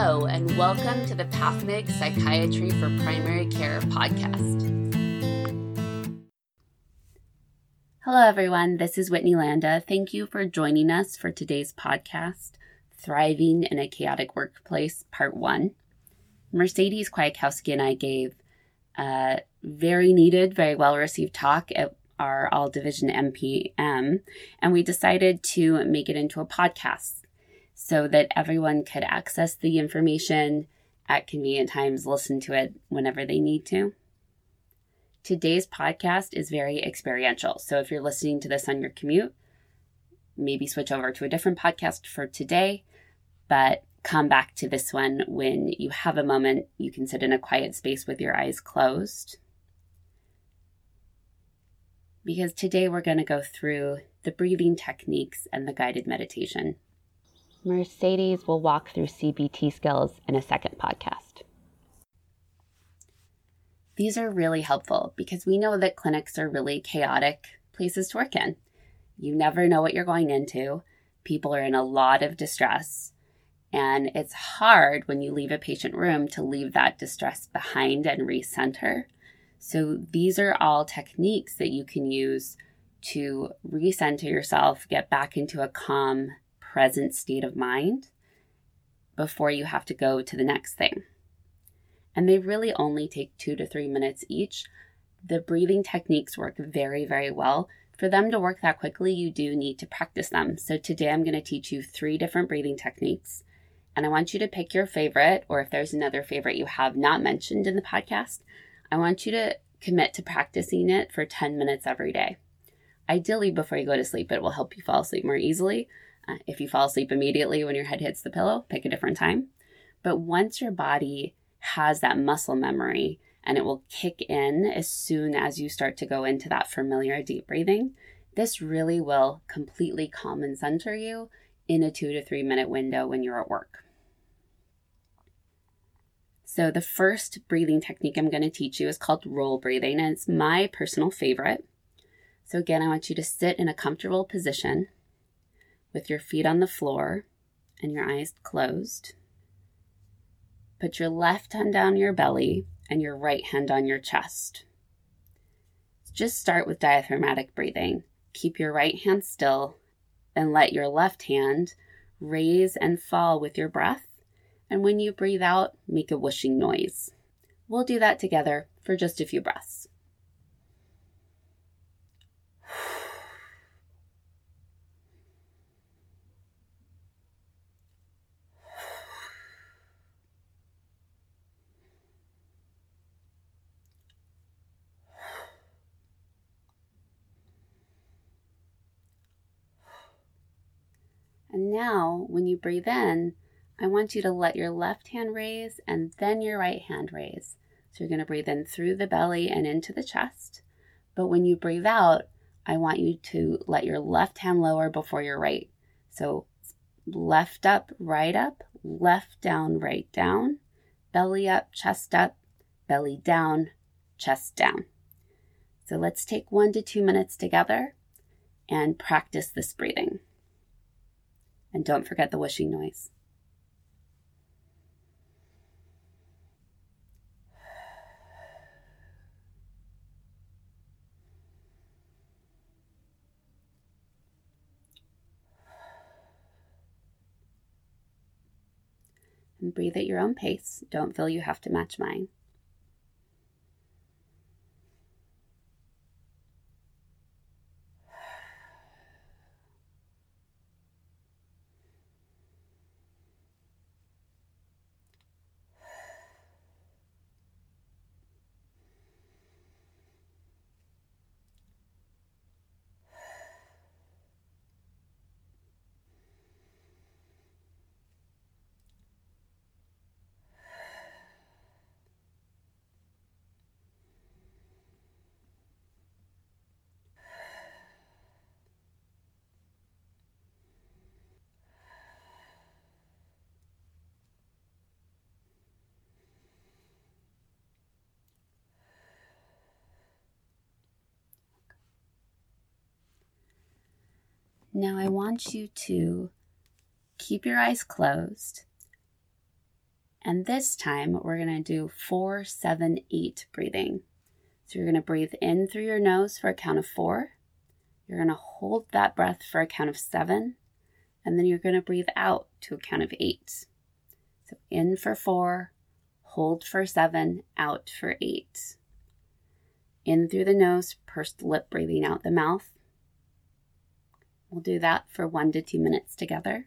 Hello, and welcome to the PathMig Psychiatry for Primary Care podcast. Hello, everyone. This is Whitney Landa. Thank you for joining us for today's podcast, Thriving in a Chaotic Workplace, Part 1. Mercedes Kwiatkowski and I gave a very needed, very well received talk at our All Division MPM, and we decided to make it into a podcast so that everyone could access the information at convenient times, listen to it whenever they need to. Today's podcast is very experiential. So if you're listening to this on your commute, maybe switch over to a different podcast for today, but come back to this one when you have a moment. You can sit in a quiet space with your eyes closed. Because today we're going to go through the breathing techniques and the guided meditation. Mercedes will walk through CBT skills in a second podcast. These are really helpful because we know that clinics are really chaotic places to work in. You never know what you're going into. People are in a lot of distress. And it's hard when you leave a patient room to leave that distress behind and recenter. So, these are all techniques that you can use to recenter yourself, get back into a calm present state of mind before you have to go to the next thing. And they really only take two to three minutes each. The breathing techniques work very, very well. For them to work that quickly, you do need to practice them. So today I'm going to teach you three different breathing techniques. And I want you to pick your favorite, or if there's another favorite you have not mentioned in the podcast, I want you to commit to practicing it for 10 minutes every day. Ideally, before you go to sleep, it will help you fall asleep more easily. If you fall asleep immediately when your head hits the pillow, pick a different time. But once your body has that muscle memory and it will kick in as soon as you start to go into that familiar deep breathing, this really will completely calm and center you in a two to three minute window when you're at work. So, the first breathing technique I'm going to teach you is called roll breathing, and it's my personal favorite. So, again, I want you to sit in a comfortable position with your feet on the floor and your eyes closed. Put your left hand down your belly and your right hand on your chest. Just start with diaphragmatic breathing. Keep your right hand still and let your left hand raise and fall with your breath. And when you breathe out, make a whooshing noise. We'll do that together for just a few breaths. And now, when you breathe in, I want you to let your left hand raise and then your right hand raise. So you're going to breathe in through the belly and into the chest. But when you breathe out, I want you to let your left hand lower before your right. So left up, right up, left down, right down, belly up, chest up, belly down, chest down. So let's take one to two minutes together and practice this breathing. And don't forget the whooshing noise. And breathe at your own pace. Don't feel you have to match mine. Now I want you to keep your eyes closed And this time we're going to do four, seven, eight breathing. So you're going to breathe in through your nose for a count of four. You're going to hold that breath for a count of seven. And then you're going to breathe out to a count of eight. So in for four, hold for seven, out for eight. In through the nose, pursed lip breathing out the mouth. We'll do that for one to two minutes together.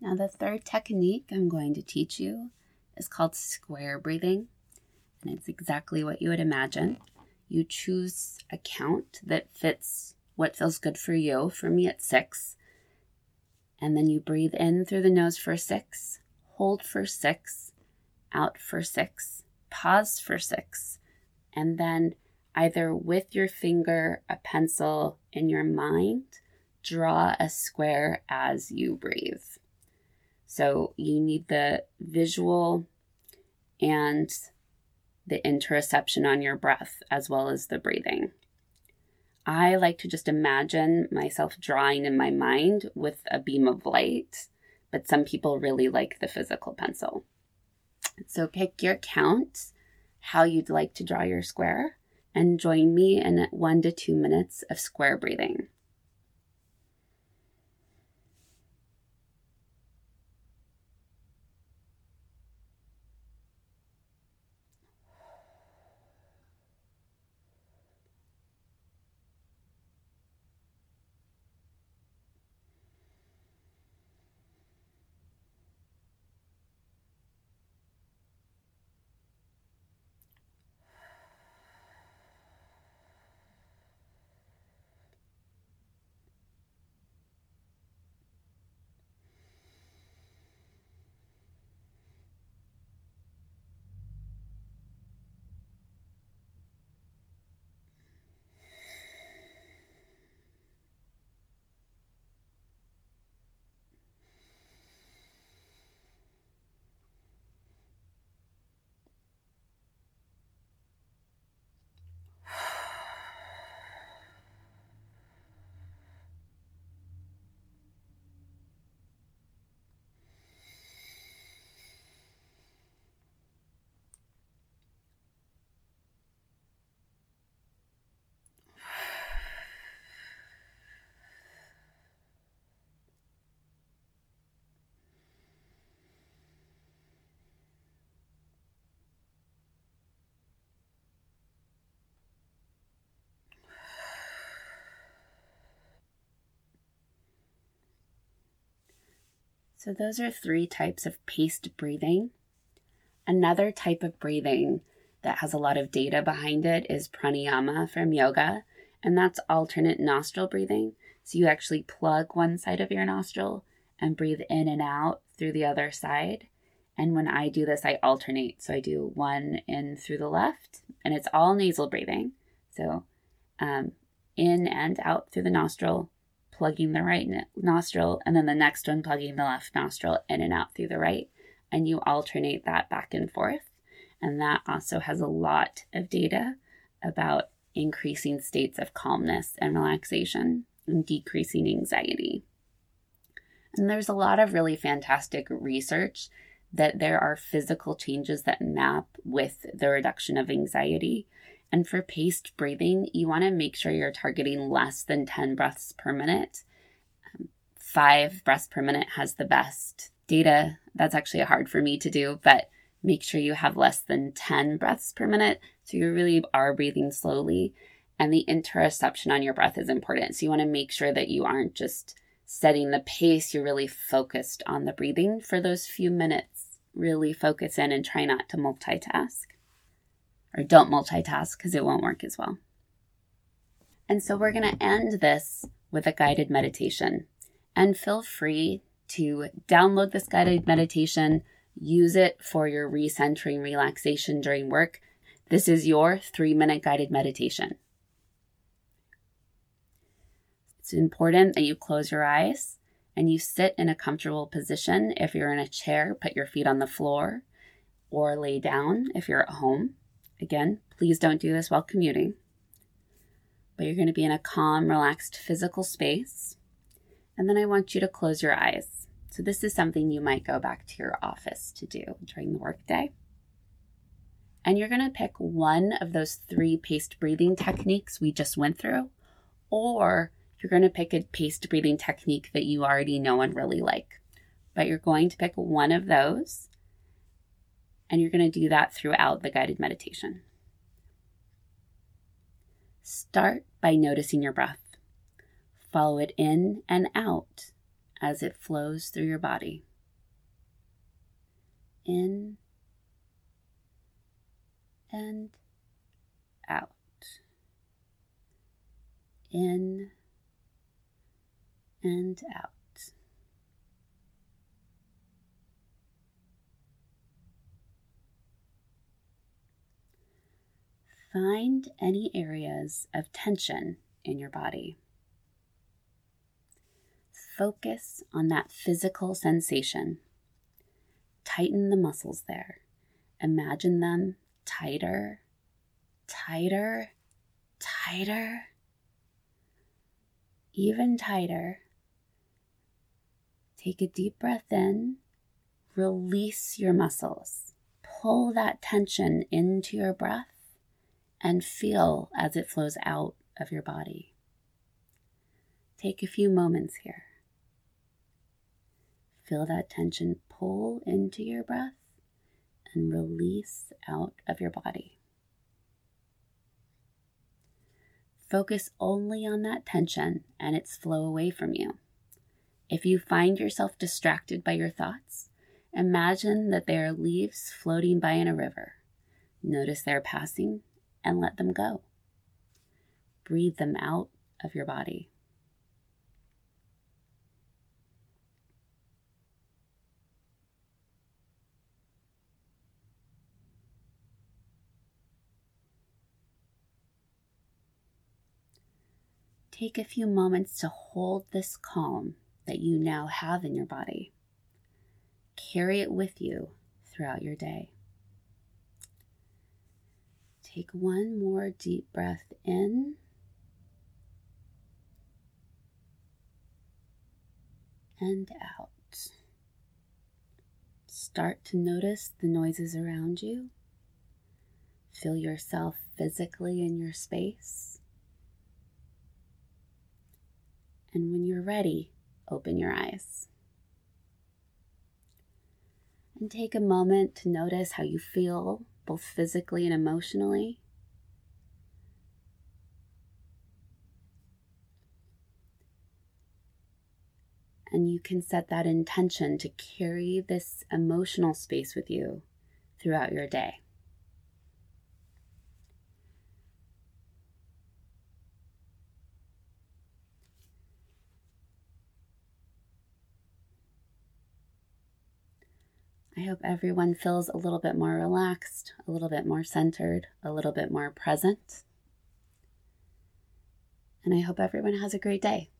Now, the third technique I'm going to teach you is called square breathing, and it's exactly what you would imagine. You choose a count that fits what feels good for you. For me, it's six. And then you breathe in through the nose for six, hold for six, out for six, pause for six, and then either with your finger, a pencil in your mind, draw a square as you breathe. So you need the visual and the interoception on your breath as well as the breathing. I like to just imagine myself drawing in my mind with a beam of light, but some people really like the physical pencil. So pick your count, how you'd like to draw your square, and join me in one to two minutes of square breathing. So, those are three types of paced breathing. Another type of breathing that has a lot of data behind it is pranayama from yoga, and that's alternate nostril breathing. So, you actually plug one side of your nostril and breathe in and out through the other side. And when I do this, I alternate. So, I do one in through the left, and it's all nasal breathing. So, um, in and out through the nostril, plugging the right nostril, and then the next one plugging the left nostril in and out through the right. And you alternate that back and forth. And that also has a lot of data about increasing states of calmness and relaxation and decreasing anxiety. And there's a lot of really fantastic research that there are physical changes that map with the reduction of anxiety. And for paced breathing, you want to make sure you're targeting less than 10 breaths per minute. Um, five breaths per minute has the best data. That's actually hard for me to do, but make sure you have less than 10 breaths per minute. So you really are breathing slowly. And the interoception on your breath is important. So you want to make sure that you aren't just setting the pace, you're really focused on the breathing for those few minutes. Really focus in and try not to multitask. Or don't multitask because it won't work as well. And so we're going to end this with a guided meditation. And feel free to download this guided meditation, use it for your recentering relaxation during work. This is your three minute guided meditation. It's important that you close your eyes and you sit in a comfortable position. If you're in a chair, put your feet on the floor or lay down if you're at home. Again, please don't do this while commuting. But you're going to be in a calm, relaxed physical space. And then I want you to close your eyes. So, this is something you might go back to your office to do during the workday. And you're going to pick one of those three paced breathing techniques we just went through, or you're going to pick a paced breathing technique that you already know and really like. But you're going to pick one of those and you're going to do that throughout the guided meditation. Start by noticing your breath. Follow it in and out as it flows through your body. In and out. In and out. Find any areas of tension in your body. Focus on that physical sensation. Tighten the muscles there. Imagine them tighter, tighter, tighter even tighter. Take a deep breath in, release your muscles, pull that tension into your breath, and feel as it flows out of your body. Take a few moments here. Feel that tension pull into your breath and release out of your body. Focus only on that tension and its flow away from you. If you find yourself distracted by your thoughts, imagine that they are leaves floating by in a river. Notice their passing and let them go. Breathe them out of your body. Take a few moments to hold this calm that you now have in your body. Carry it with you throughout your day. Take one more deep breath in. And out. Start to notice the noises around you. Feel yourself physically in your space. And when you're ready, open your eyes. And take a moment to notice how you feel, both physically and emotionally. And you can set that intention to carry this emotional space with you throughout your day. I hope everyone feels a little bit more relaxed, a little bit more centered, a little bit more present. And I hope everyone has a great day.